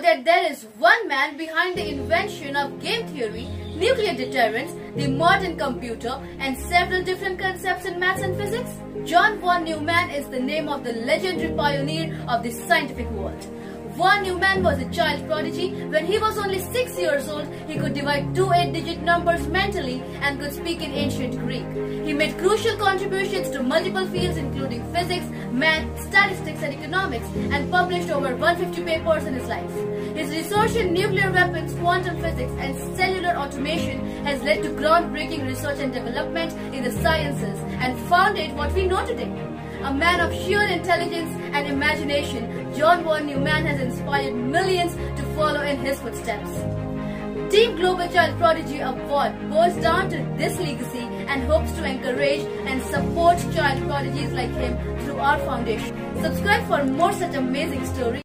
that there is one man behind the invention of game theory, nuclear deterrence, the modern computer, and several different concepts in maths and physics? John von Neumann is the name of the legendary pioneer of the scientific world. Von Neumann was a child prodigy. When he was only 6 years old, he could divide two 8-digit numbers mentally and could speak in ancient Greek. He made crucial contributions to multiple fields including physics, math, statistics and economics and published over 150 papers in his life. His research in nuclear weapons, quantum physics and cellular automation has led to groundbreaking research and development in the sciences and founded what we know today. A man of sheer intelligence and imagination, John von Neumann has inspired millions to follow in his footsteps. Team Global Child Prodigy Award boils down to this legacy and hopes to encourage and support child prodigies like him through our foundation. Subscribe for more such amazing stories.